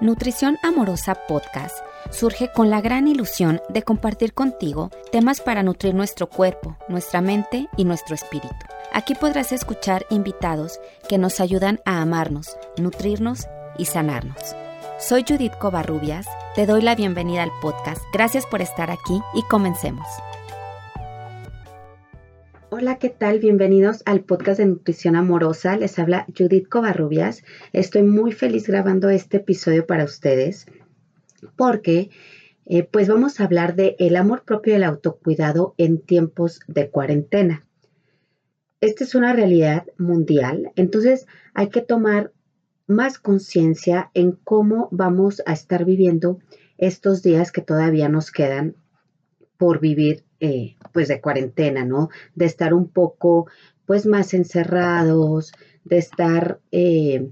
Nutrición Amorosa Podcast surge con la gran ilusión de compartir contigo temas para nutrir nuestro cuerpo, nuestra mente y nuestro espíritu. Aquí podrás escuchar invitados que nos ayudan a amarnos, nutrirnos y sanarnos. Soy Judith Covarrubias, te doy la bienvenida al podcast. Gracias por estar aquí y comencemos. Hola, ¿qué tal? Bienvenidos al podcast de Nutrición Amorosa. Les habla Judith Covarrubias. Estoy muy feliz grabando este episodio para ustedes porque eh, pues vamos a hablar de el amor propio y el autocuidado en tiempos de cuarentena. Esta es una realidad mundial, entonces hay que tomar más conciencia en cómo vamos a estar viviendo estos días que todavía nos quedan por vivir eh, pues de cuarentena, ¿no? De estar un poco pues más encerrados, de estar eh,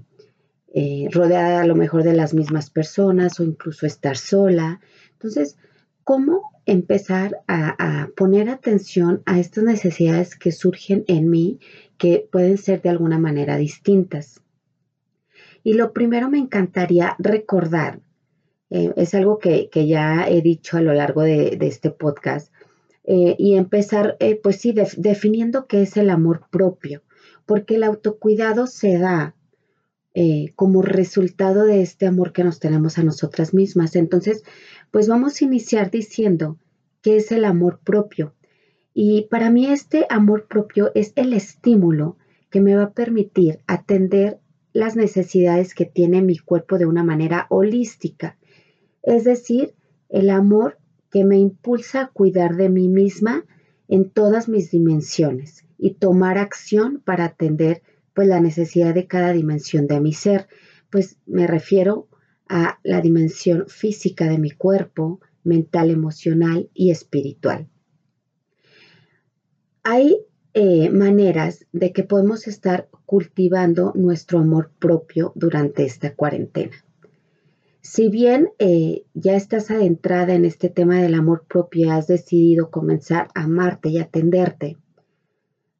eh, rodeada a lo mejor de las mismas personas o incluso estar sola. Entonces, ¿cómo empezar a, poner atención a estas necesidades que surgen en mí que pueden ser de alguna manera distintas? Y lo primero me encantaría recordar, es algo que, que, ya he dicho a lo largo de este podcast, eh, y empezar, eh, pues sí, definiendo qué es el amor propio, porque el autocuidado se da eh, como resultado de este amor que nos tenemos a nosotras mismas. Entonces, pues vamos a iniciar diciendo qué es el amor propio. Y para mí este amor propio es el estímulo que me va a permitir atender las necesidades que tiene mi cuerpo de una manera holística. Es decir, el amor que me impulsa a cuidar de mí misma en todas mis dimensiones y tomar acción para atender pues la necesidad de cada dimensión de mi ser. Pues me refiero a la dimensión física de mi cuerpo, mental, emocional y espiritual. Hay eh, maneras de que podemos estar cultivando nuestro amor propio durante esta cuarentena. Si bien eh, ya estás adentrada en este tema del amor propio has decidido comenzar a amarte y atenderte,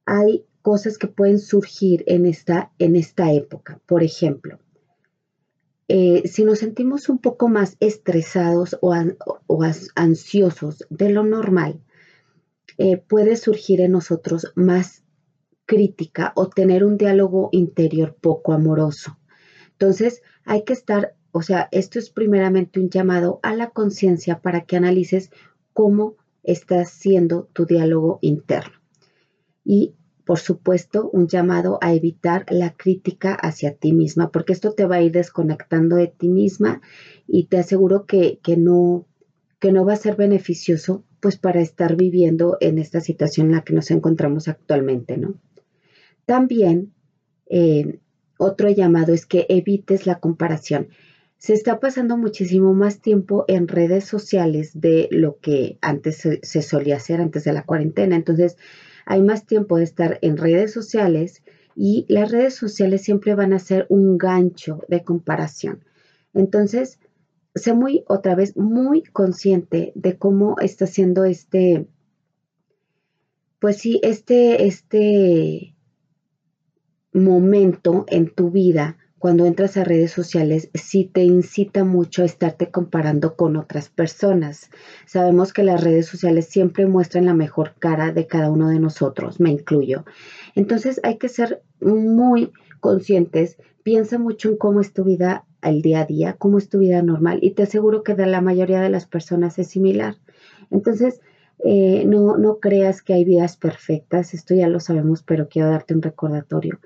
hay cosas que pueden surgir en esta, en esta época. Por ejemplo, eh, si nos sentimos un poco más estresados o, ansiosos de lo normal, eh, puede surgir en nosotros más crítica o tener un diálogo interior poco amoroso. Entonces, hay que estar o sea, esto es primeramente un llamado a la conciencia para que analices cómo estás siendo tu diálogo interno. Y, por supuesto, un llamado a evitar la crítica hacia ti misma, porque esto te va a ir desconectando de ti misma y te aseguro que, no, que no va a ser beneficioso pues para estar viviendo en esta situación en la que nos encontramos actualmente, ¿no? También eh, otro llamado es que evites la comparación se está pasando muchísimo más tiempo en redes sociales de lo que antes se, solía hacer antes de la cuarentena. Entonces, hay más tiempo de estar en redes sociales y las redes sociales siempre van a ser un gancho de comparación. Entonces, sé muy, otra vez, muy consciente de cómo está siendo este, pues sí, este, este momento en tu vida cuando entras a redes sociales sí te incita mucho a estarte comparando con otras personas. Sabemos que las redes sociales siempre muestran la mejor cara de cada uno de nosotros, me incluyo. Entonces hay que ser muy conscientes, piensa mucho en cómo es tu vida al día a día, cómo es tu vida normal y te aseguro que de la mayoría de las personas es similar. Entonces, eh, no, no creas que hay vidas perfectas, esto ya lo sabemos, pero quiero darte un recordatorio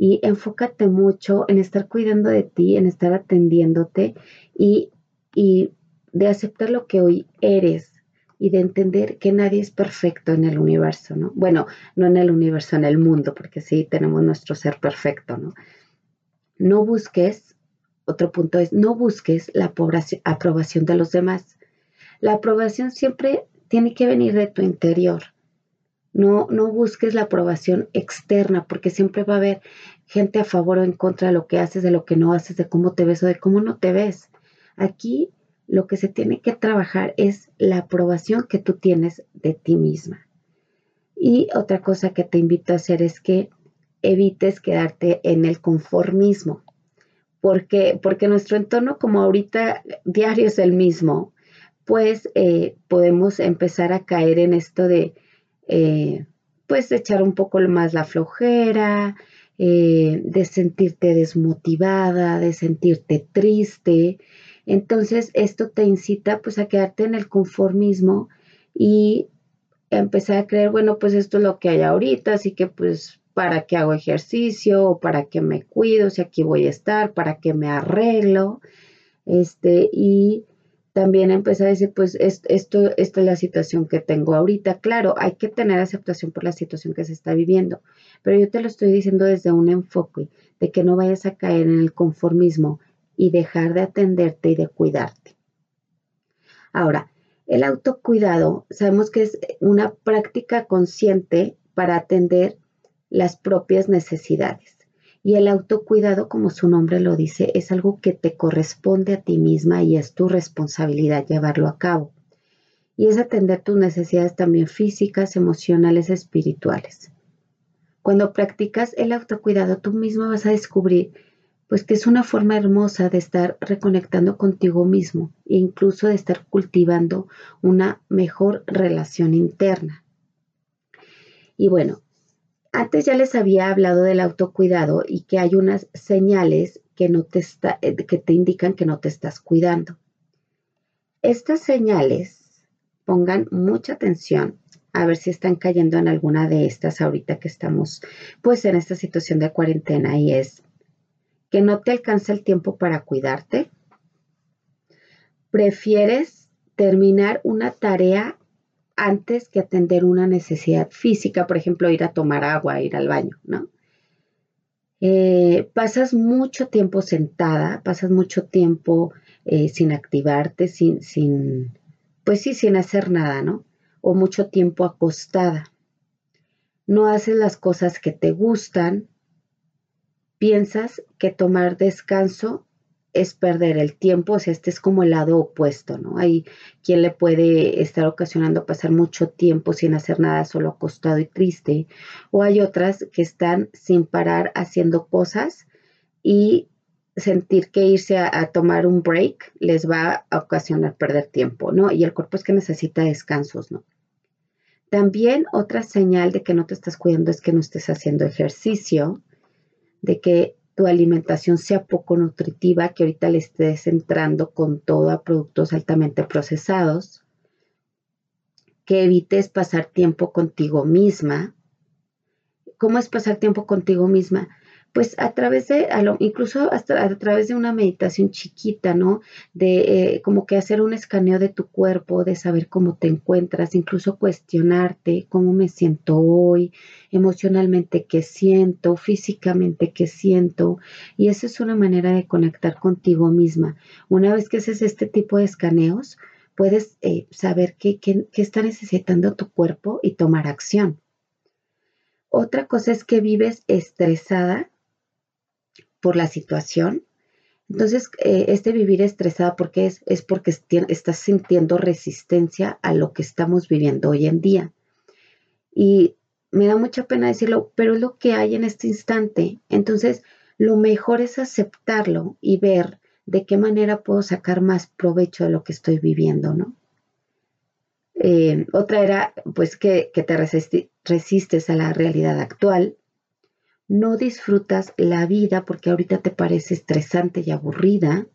y enfócate mucho en estar cuidando de ti, en estar atendiéndote y, y de aceptar lo que hoy eres y de entender que nadie es perfecto en el universo, ¿no? Bueno, no en el universo, en el mundo, porque sí tenemos nuestro ser perfecto, ¿no? No busques, otro punto es, no busques la aprobación de los demás. La aprobación siempre tiene que venir de tu interior. No, no busques la aprobación externa, porque siempre va a haber gente a favor o en contra de lo que haces, de lo que no haces, de cómo te ves o de cómo no te ves. Aquí lo que se tiene que trabajar es la aprobación que tú tienes de ti misma. Y otra cosa que te invito a hacer es que evites quedarte en el conformismo, porque, porque nuestro entorno como ahorita diario es el mismo, pues eh, podemos empezar a caer en esto de, eh, pues, echar un poco más la flojera, eh, de sentirte desmotivada, de sentirte triste. Entonces, esto te incita pues a quedarte en el conformismo y empezar a creer, bueno, pues esto es lo que hay ahorita, así que pues para qué hago ejercicio o para qué me cuido, si aquí voy a estar, para qué me arreglo, este, y también empezar a decir, pues esto, esta es la situación que tengo ahorita. Claro, hay que tener aceptación por la situación que se está viviendo, pero yo te lo estoy diciendo desde un enfoque de que no vayas a caer en el conformismo y dejar de atenderte y de cuidarte. Ahora, el autocuidado sabemos que es una práctica consciente para atender las propias necesidades. Y el autocuidado, como su nombre lo dice, es algo que te corresponde a ti misma y es tu responsabilidad llevarlo a cabo. Y es atender tus necesidades también físicas, emocionales, espirituales. Cuando practicas el autocuidado, tú misma vas a descubrir pues que es una forma hermosa de estar reconectando contigo mismo e incluso de estar cultivando una mejor relación interna. Y bueno, antes ya les había hablado del autocuidado y que hay unas señales que, no te, eh, que te indican que no te estás cuidando. Estas señales, pongan mucha atención a ver si están cayendo en alguna de estas ahorita que estamos pues en esta situación de cuarentena y es que no te alcanza el tiempo para cuidarte. Prefieres terminar una tarea antes que atender una necesidad física, por ejemplo, ir a tomar agua, ir al baño, ¿no? Eh, pasas mucho tiempo sentada, pasas mucho tiempo eh, sin activarte, sin, sin, pues sí, sin hacer nada, ¿no? O mucho tiempo acostada. No haces las cosas que te gustan. Piensas que tomar descanso es perder el tiempo, o sea, este es como el lado opuesto, ¿no? Hay quien le puede estar ocasionando pasar mucho tiempo sin hacer nada, solo acostado y triste, o hay otras que están sin parar haciendo cosas y sentir que irse a, tomar un break les va a ocasionar perder tiempo, ¿no? Y el cuerpo es que necesita descansos, ¿no? También otra señal de que no te estás cuidando es que no estés haciendo ejercicio, de que tu alimentación sea poco nutritiva, que ahorita le estés entrando con todo a productos altamente procesados, que evites pasar tiempo contigo misma. ¿Cómo es pasar tiempo contigo misma? Pues a través de, incluso hasta a través de una meditación chiquita, ¿no? De eh, como que hacer un escaneo de tu cuerpo, de saber cómo te encuentras, incluso cuestionarte cómo me siento hoy, emocionalmente qué siento, físicamente qué siento. Y esa es una manera de conectar contigo misma. Una vez que haces este tipo de escaneos, puedes eh, saber qué, qué está necesitando tu cuerpo y tomar acción. Otra cosa es que vives estresada por la situación. Entonces, eh, este vivir estresada, porque es? Es porque estás sintiendo resistencia a lo que estamos viviendo hoy en día. Y me da mucha pena decirlo, pero es lo que hay en este instante. Entonces, lo mejor es aceptarlo y ver de qué manera puedo sacar más provecho de lo que estoy viviendo, ¿no? Eh, otra era, pues, que, que te resistes a la realidad actual no disfrutas la vida porque ahorita te parece estresante y aburrida,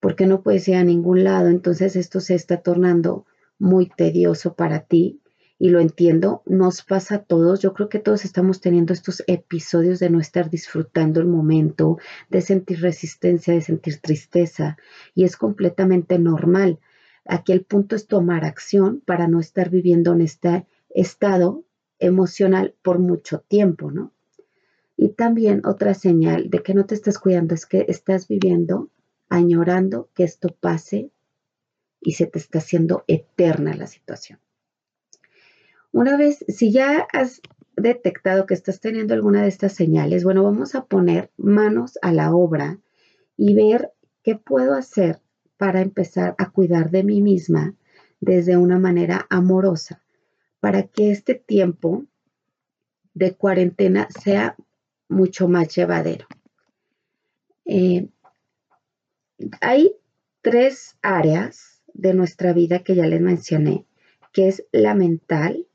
porque no puedes ir a ningún lado, entonces esto se está tornando muy tedioso para ti y lo entiendo, nos pasa a todos, yo creo que todos estamos teniendo estos episodios de no estar disfrutando el momento, de sentir resistencia, de sentir tristeza y es completamente normal. Aquí el punto es tomar acción para no estar viviendo en este estado emocional por mucho tiempo, ¿no? Y también otra señal de que no te estás cuidando es que estás viviendo añorando que esto pase y se te está haciendo eterna la situación. Una vez, si ya has detectado que estás teniendo alguna de estas señales, bueno, vamos a poner manos a la obra y ver qué puedo hacer para empezar a cuidar de mí misma desde una manera amorosa, para que este tiempo de cuarentena sea mucho más llevadero. Eh, hay tres áreas de nuestra vida que ya les mencioné, que es la mental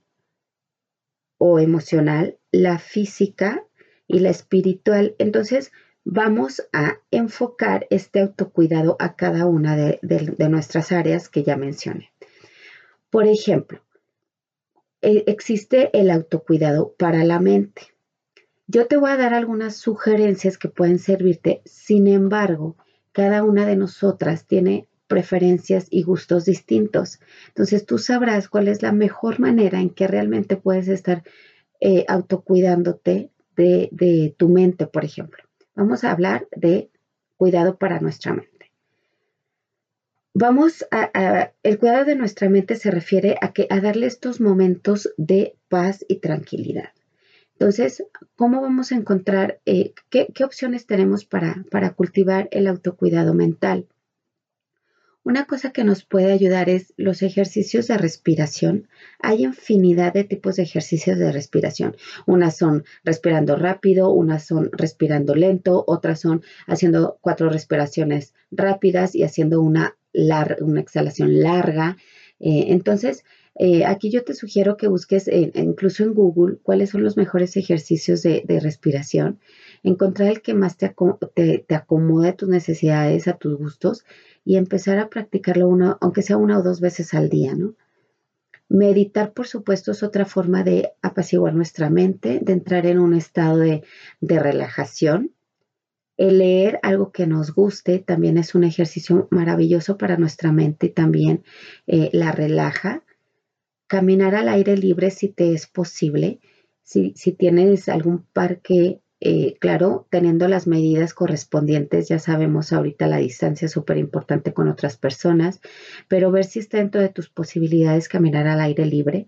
o emocional, la física y la espiritual. Entonces, vamos a enfocar este autocuidado a cada una de, nuestras áreas que ya mencioné. Por ejemplo, e, existe el autocuidado para la mente. Yo te voy a dar algunas sugerencias que pueden servirte, sin embargo, cada una de nosotras tiene preferencias y gustos distintos. Entonces tú sabrás cuál es la mejor manera en que realmente puedes estar eh, autocuidándote de tu mente, por ejemplo. Vamos a hablar de cuidado para nuestra mente. Vamos a, el cuidado de nuestra mente se refiere a que a darle estos momentos de paz y tranquilidad. Entonces, ¿cómo vamos a encontrar eh, qué, opciones tenemos para, cultivar el autocuidado mental? Una cosa que nos puede ayudar es los ejercicios de respiración. Hay infinidad de tipos de ejercicios de respiración. Unas son respirando rápido, unas son respirando lento, otras son haciendo cuatro respiraciones rápidas y haciendo una, una exhalación larga. Eh, entonces, eh, aquí yo te sugiero que busques incluso en Google cuáles son los mejores ejercicios de, respiración, encontrar el que más te, te, acomode a tus necesidades, a tus gustos y empezar a practicarlo uno, aunque sea una o dos veces al día, ¿no? Meditar, por supuesto, es otra forma de apaciguar nuestra mente, de entrar en un estado de, relajación. El leer algo que nos guste también es un ejercicio maravilloso para nuestra mente y también eh, la relaja. Caminar al aire libre si te es posible. Si, tienes algún parque eh, claro, teniendo las medidas correspondientes, ya sabemos ahorita la distancia es súper importante con otras personas, pero ver si está dentro de tus posibilidades caminar al aire libre.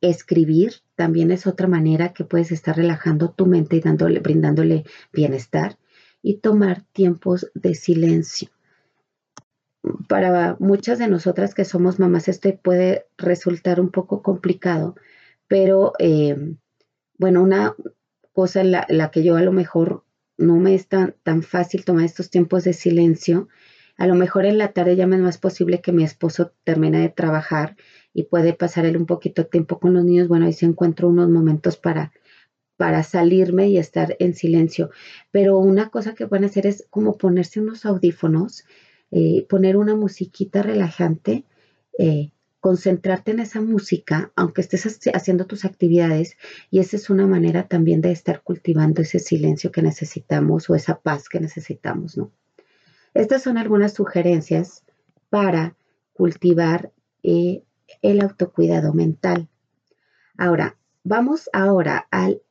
Escribir también es otra manera que puedes estar relajando tu mente y dándole, brindándole bienestar. Y tomar tiempos de silencio. Para muchas de nosotras que somos mamás, esto puede resultar un poco complicado, pero eh, bueno, una, cosa en la, que yo a lo mejor no me es tan, tan fácil tomar estos tiempos de silencio. A lo mejor en la tarde ya me es más posible que mi esposo termine de trabajar y puede pasar él un poquito de tiempo con los niños. Bueno, ahí se encuentro unos momentos para, para salirme y estar en silencio. Pero una cosa que pueden hacer es como ponerse unos audífonos, eh, poner una musiquita relajante, eh, concentrarte en esa música, aunque estés haciendo tus actividades, y esa es una manera también de estar cultivando ese silencio que necesitamos o esa paz que necesitamos, ¿no? Estas son algunas sugerencias para cultivar eh, el autocuidado mental. Ahora, vamos ahora al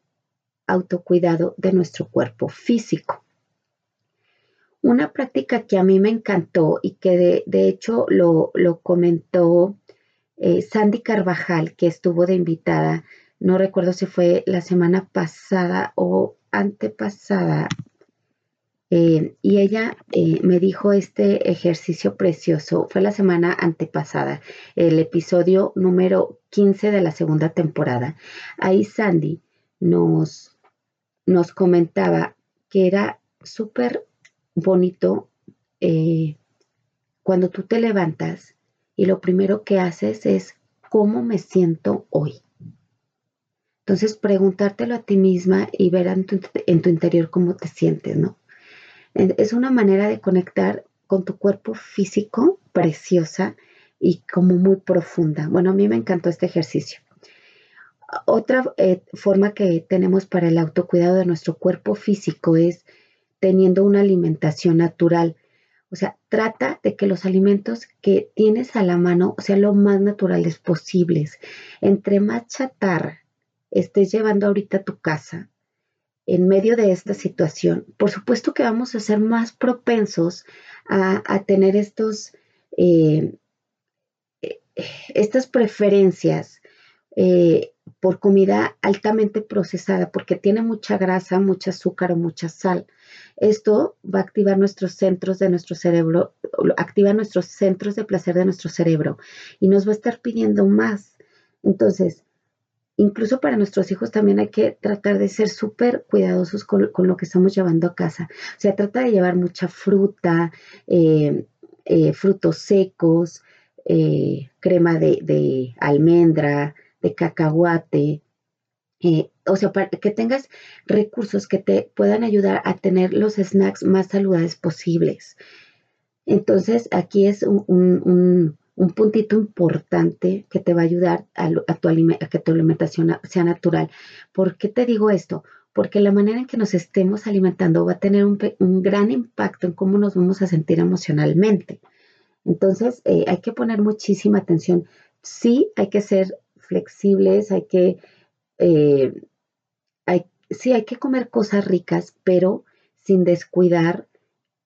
autocuidado de nuestro cuerpo físico. Una práctica que a mí me encantó y que de, hecho lo, lo comentó eh, Sandy Carvajal, que estuvo de invitada, no recuerdo si fue la semana pasada o antepasada, eh, y ella eh, me dijo este ejercicio precioso, fue la semana antepasada, el episodio número 15 de la segunda temporada. Ahí Sandy nos, nos comentaba que era súper bonito cuando tú te levantas y lo primero que haces es cómo me siento hoy. Entonces preguntártelo a ti misma y ver en tu, interior cómo te sientes, ¿no? Es una manera de conectar con tu cuerpo físico preciosa y como muy profunda. Bueno, a mí me encantó este ejercicio. Otra eh, forma que tenemos para el autocuidado de nuestro cuerpo físico es teniendo una alimentación natural. O sea, trata de que los alimentos que tienes a la mano sean lo más naturales posibles. Entre más chatarra estés llevando ahorita a tu casa, en medio de esta situación, por supuesto que vamos a ser más propensos a, tener estos, eh, eh, estas preferencias eh, por comida altamente procesada, porque tiene mucha grasa, mucho azúcar o mucha sal. Esto va a activar nuestros centros de nuestro cerebro, activa nuestros centros de placer de nuestro cerebro y nos va a estar pidiendo más. Entonces, incluso para nuestros hijos también hay que tratar de ser súper cuidadosos con, lo que estamos llevando a casa. O sea, trata de llevar mucha fruta, eh, eh, frutos secos, eh, crema de, almendra, de cacahuate. o sea, para que tengas recursos que te puedan ayudar a tener los snacks más saludables posibles. Entonces, aquí es un un puntito importante que te va a ayudar a, tu que tu alimentación sea natural. ¿Por qué te digo esto? Porque la manera en que nos estemos alimentando va a tener un, gran impacto en cómo nos vamos a sentir emocionalmente. Entonces, eh, hay que poner muchísima atención. Sí, hay que ser flexibles, hay que, eh, sí, hay que comer cosas ricas, pero sin descuidar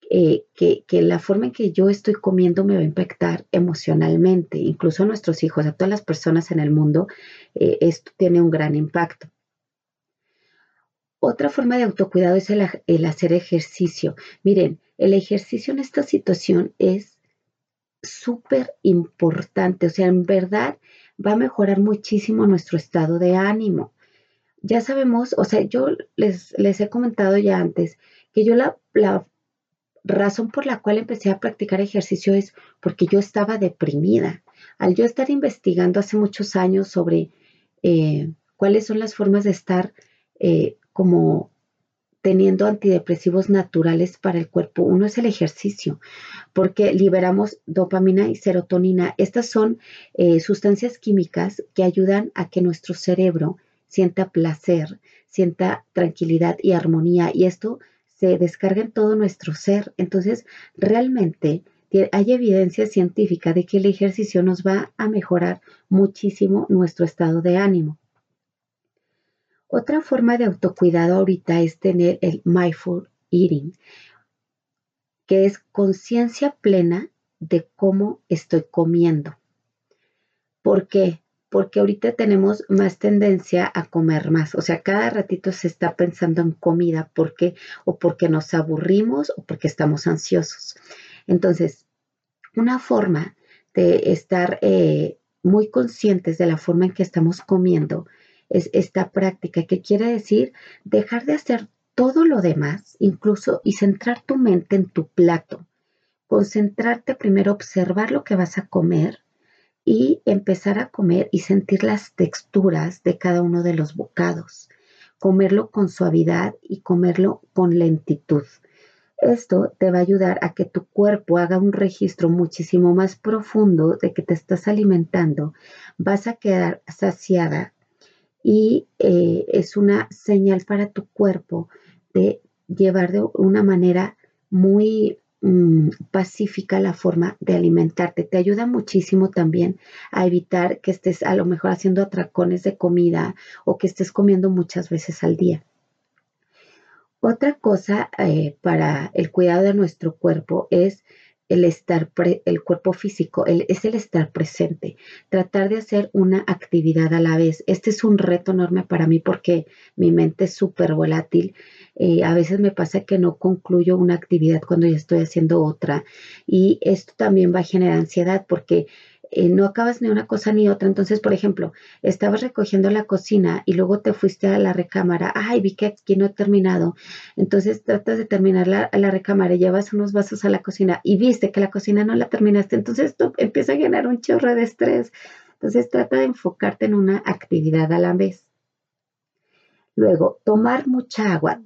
eh, que, la forma en que yo estoy comiendo me va a impactar emocionalmente, incluso a nuestros hijos, a todas las personas en el mundo, eh, esto tiene un gran impacto. Otra forma de autocuidado es el, el hacer ejercicio. Miren, el ejercicio en esta situación es súper importante, o sea, en verdad va a mejorar muchísimo nuestro estado de ánimo. Ya sabemos, o sea, yo les, les he comentado ya antes que yo la, la razón por la cual empecé a practicar ejercicio es porque yo estaba deprimida. Al yo estar investigando hace muchos años sobre eh, cuáles son las formas de estar eh, como teniendo antidepresivos naturales para el cuerpo. Uno es el ejercicio, porque liberamos dopamina y serotonina. Estas son eh, sustancias químicas que ayudan a que nuestro cerebro sienta placer, sienta tranquilidad y armonía. Y esto se descarga en todo nuestro ser. Entonces, realmente hay evidencia científica de que el ejercicio nos va a mejorar muchísimo nuestro estado de ánimo. Otra forma de autocuidado ahorita es tener el mindful eating, que es conciencia plena de cómo estoy comiendo. ¿Por qué? porque ahorita tenemos más tendencia a comer más. O sea, cada ratito se está pensando en comida. ¿Por qué? O porque nos aburrimos o porque estamos ansiosos. Entonces, una forma de estar eh, muy conscientes de la forma en que estamos comiendo es esta práctica, que quiere decir dejar de hacer todo lo demás, incluso, y centrar tu mente en tu plato. Concentrarte primero, observar lo que vas a comer y empezar a comer y sentir las texturas de cada uno de los bocados, comerlo con suavidad y comerlo con lentitud. Esto te va a ayudar a que tu cuerpo haga un registro muchísimo más profundo de que te estás alimentando, vas a quedar saciada y eh, es una señal para tu cuerpo de llevar de una manera muy Mm, pacífica la forma de alimentarte. Te ayuda muchísimo también a evitar que estés a lo mejor haciendo atracones de comida o que estés comiendo muchas veces al día. Otra cosa eh, para el cuidado de nuestro cuerpo es el estar, el cuerpo físico, es el estar presente, tratar de hacer una actividad a la vez. Este es un reto enorme para mí porque mi mente es súper volátil. Eh, a veces me pasa que no concluyo una actividad cuando ya estoy haciendo otra y esto también va a generar ansiedad porque eh, no acabas ni una cosa ni otra. Entonces, por ejemplo, estabas recogiendo la cocina y luego te fuiste a la recámara. Ay, vi que aquí no he terminado. Entonces tratas de terminar la, la recámara y llevas unos vasos a la cocina y viste que la cocina no la terminaste. Entonces esto empieza a generar un chorro de estrés. Entonces trata de enfocarte en una actividad a la vez. Luego, tomar mucha agua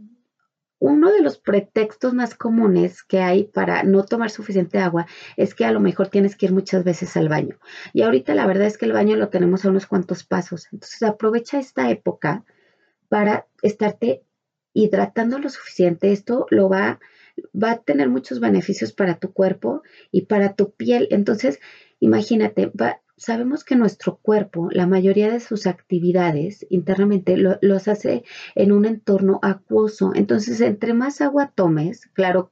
uno de los pretextos más comunes que hay para no tomar suficiente agua es que a lo mejor tienes que ir muchas veces al baño. Y ahorita la verdad es que el baño lo tenemos a unos cuantos pasos. Entonces aprovecha esta época para estarte hidratando lo suficiente. Esto lo va, va a tener muchos beneficios para tu cuerpo y para tu piel. Entonces, imagínate, va, sabemos que nuestro cuerpo, la mayoría de sus actividades internamente los hace en un entorno acuoso. Entonces, entre más agua tomes, claro,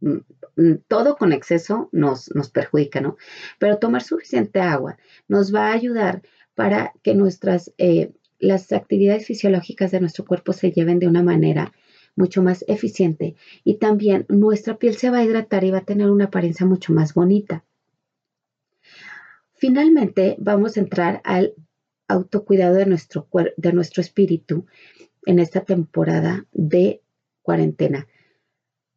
mm, mm, todo con exceso nos, nos perjudica, ¿no? Pero tomar suficiente agua nos va a ayudar para que nuestras, eh, las actividades fisiológicas de nuestro cuerpo se lleven de una manera mucho más eficiente y también nuestra piel se va a hidratar y va a tener una apariencia mucho más bonita. Finalmente, vamos a entrar al autocuidado de nuestro, de nuestro espíritu en esta temporada de cuarentena.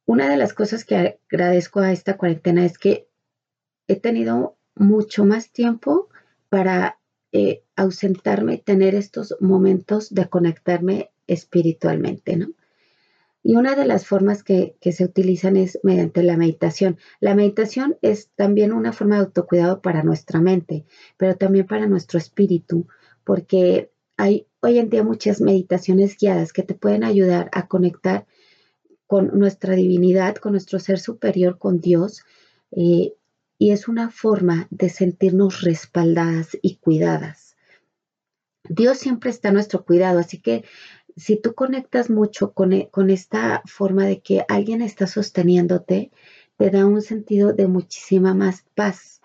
Una de las cosas que agradezco a esta cuarentena es que he tenido mucho más tiempo para eh, ausentarme, tener estos momentos de conectarme espiritualmente, ¿no? Y una de las formas que, que, se utilizan es mediante la meditación. La meditación es también una forma de autocuidado para nuestra mente, pero también para nuestro espíritu, porque hay hoy en día muchas meditaciones guiadas que te pueden ayudar a conectar con nuestra divinidad, con nuestro ser superior, con Dios. Eh, y es una forma de sentirnos respaldadas y cuidadas. Dios siempre está a nuestro cuidado, así que si tú conectas mucho con, e, con esta forma de que alguien está sosteniéndote, te da un sentido de muchísima más paz.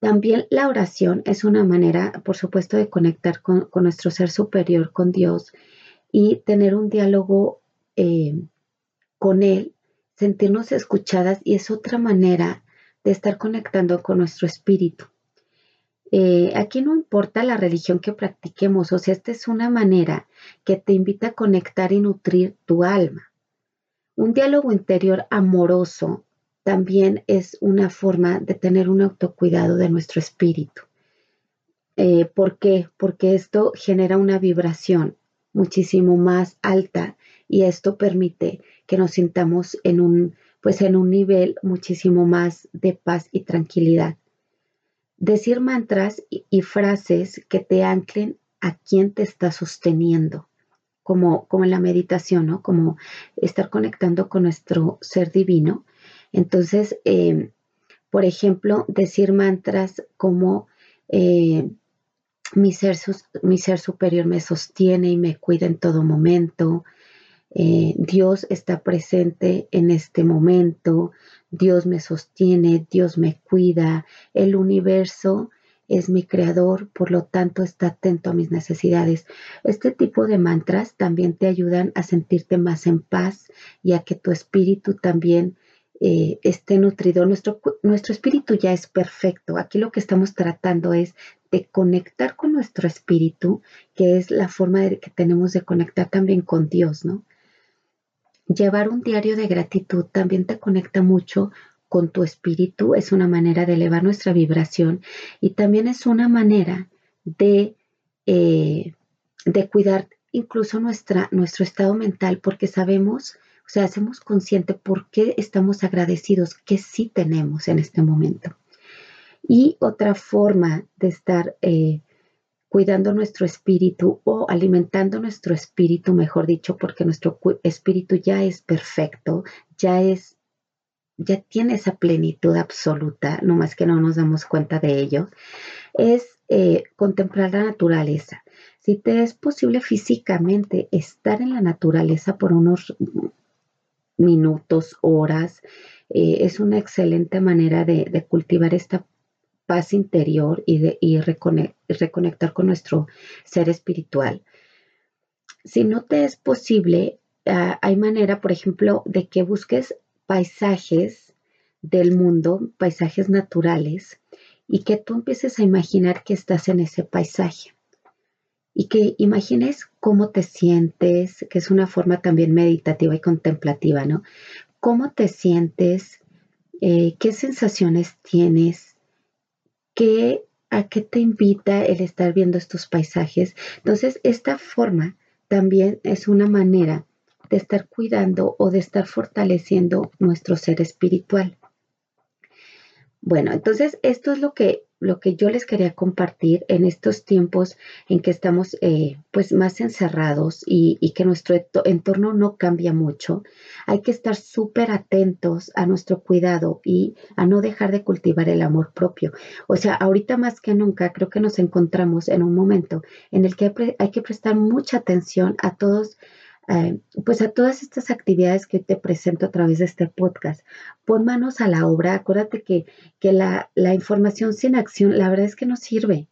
También la oración es una manera, por supuesto, de conectar con, nuestro ser superior, con Dios, y tener un diálogo eh, con Él, sentirnos escuchadas, y es otra manera de estar conectando con nuestro espíritu. Eh, aquí no importa la religión que practiquemos, o sea, esta es una manera que te invita a conectar y nutrir tu alma. Un diálogo interior amoroso también es una forma de tener un autocuidado de nuestro espíritu. Eh, ¿Por qué? Porque esto genera una vibración muchísimo más alta y esto permite que nos sintamos en un, pues en un nivel muchísimo más de paz y tranquilidad. Decir mantras y, frases que te anclen a quien te está sosteniendo, como, como en la meditación, ¿no? Como estar conectando con nuestro ser divino. Entonces, em, por ejemplo, decir mantras como eh, mi, ser, mi ser superior me sostiene y me cuida en todo momento, eh, Dios está presente en este momento, Dios me sostiene, Dios me cuida, el universo es mi creador, por lo tanto está atento a mis necesidades. Este tipo de mantras también te ayudan a sentirte más en paz y a que tu espíritu también eh, esté nutrido. Nuestro, nuestro espíritu ya es perfecto. Aquí lo que estamos tratando es de conectar con nuestro espíritu, que es la forma que tenemos de conectar también con Dios, ¿no? Llevar un diario de gratitud también te conecta mucho con tu espíritu, es una manera de elevar nuestra vibración y también es una manera de, eh, de cuidar incluso nuestra, nuestro estado mental porque sabemos, o sea, hacemos consciente por qué estamos agradecidos, que sí tenemos en este momento. Y otra forma de estar eh, cuidando nuestro espíritu o alimentando nuestro espíritu, mejor dicho, porque nuestro espíritu ya es perfecto, ya es, ya tiene esa plenitud absoluta, no más que no nos damos cuenta de ello, es eh, contemplar la naturaleza. Si te es posible físicamente estar en la naturaleza por unos minutos, horas, eh, es una excelente manera de, de cultivar esta paz interior y, reconectar con nuestro ser espiritual. Si no te es posible, ah, hay manera, por ejemplo, de que busques paisajes del mundo, paisajes naturales, y que tú empieces a imaginar que estás en ese paisaje. Y que imagines cómo te sientes, que es una forma también meditativa y contemplativa, ¿no? ¿Cómo te sientes? Eh, ¿Qué sensaciones tienes? ¿Qué, ¿a qué te invita el estar viendo estos paisajes? Entonces, esta forma también es una manera de estar cuidando o de estar fortaleciendo nuestro ser espiritual. Bueno, entonces esto es lo que lo que yo les quería compartir en estos tiempos en que estamos eh, pues más encerrados y, y, que nuestro entorno no cambia mucho, hay que estar súper atentos a nuestro cuidado y a no dejar de cultivar el amor propio. O sea, ahorita más que nunca creo que nos encontramos en un momento en el que hay que prestar mucha atención a todos eh, pues a todas estas actividades que te presento a través de este podcast. Pon manos a la obra. Acuérdate que, que la, la información sin acción, la verdad es que no sirve.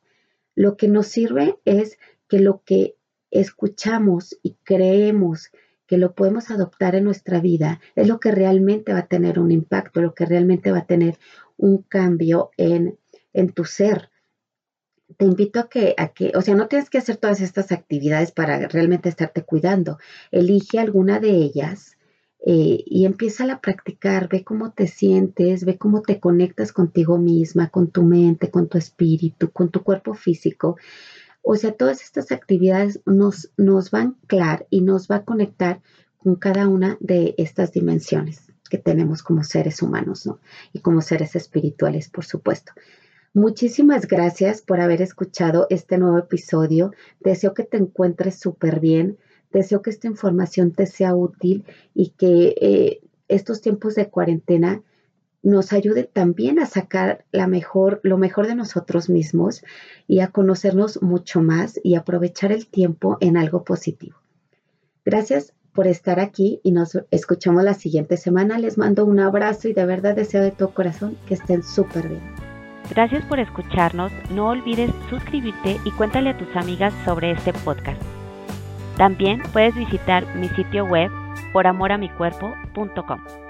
Lo que nos sirve es que lo que escuchamos y creemos que lo podemos adoptar en nuestra vida es lo que realmente va a tener un impacto, lo que realmente va a tener un cambio en, en tu ser. Te invito a que, a que, o sea, no tienes que hacer todas estas actividades para realmente estarte cuidando. Elige alguna de ellas eh, y empieza a practicar. Ve cómo te sientes, ve cómo te conectas contigo misma, con tu mente, con tu espíritu, con tu cuerpo físico. O sea, todas estas actividades nos, nos van a anclar y nos va a conectar con cada una de estas dimensiones que tenemos como seres humanos, ¿no? Y como seres espirituales, por supuesto. Muchísimas gracias por haber escuchado este nuevo episodio. Deseo que te encuentres súper bien. Deseo que esta información te sea útil y que eh, estos tiempos de cuarentena nos ayude también a sacar la mejor, lo mejor de nosotros mismos y a conocernos mucho más y aprovechar el tiempo en algo positivo. Gracias por estar aquí y nos escuchamos la siguiente semana. Les mando un abrazo y de verdad deseo de todo corazón que estén súper bien. Gracias por escucharnos. No olvides suscribirte y cuéntale a tus amigas sobre este podcast. También puedes visitar mi sitio web poramoramicuerpo.com.